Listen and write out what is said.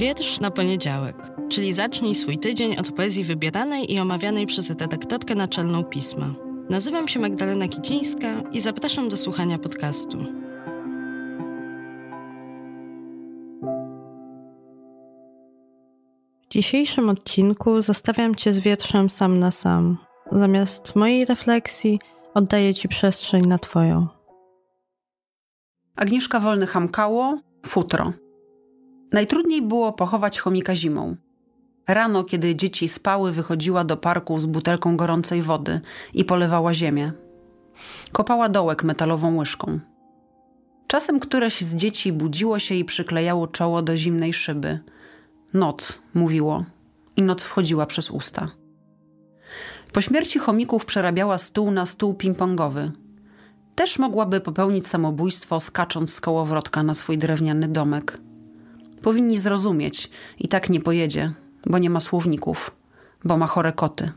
Wiersz na poniedziałek, czyli zacznij swój tydzień od poezji wybieranej i omawianej przez redaktorkę naczelną pisma. Nazywam się Magdalena Kicińska i zapraszam do słuchania podcastu. W dzisiejszym odcinku zostawiam Cię z wierszem sam na sam. Zamiast mojej refleksji oddaję Ci przestrzeń na Twoją. Agnieszka Wolny-Hamkało, futro. Najtrudniej było pochować chomika zimą. Rano, kiedy dzieci spały, wychodziła do parku z butelką gorącej wody i polewała ziemię. Kopała dołek metalową łyżką. Czasem któreś z dzieci budziło się i przyklejało czoło do zimnej szyby. Noc, mówiło, i noc wchodziła przez usta. Po śmierci chomików przerabiała stół na stół ping-pongowy. Też mogłaby popełnić samobójstwo, skacząc z kołowrotka na swój drewniany domek. Powinni zrozumieć, i tak nie pojedzie, bo nie ma słowników, bo ma chore koty.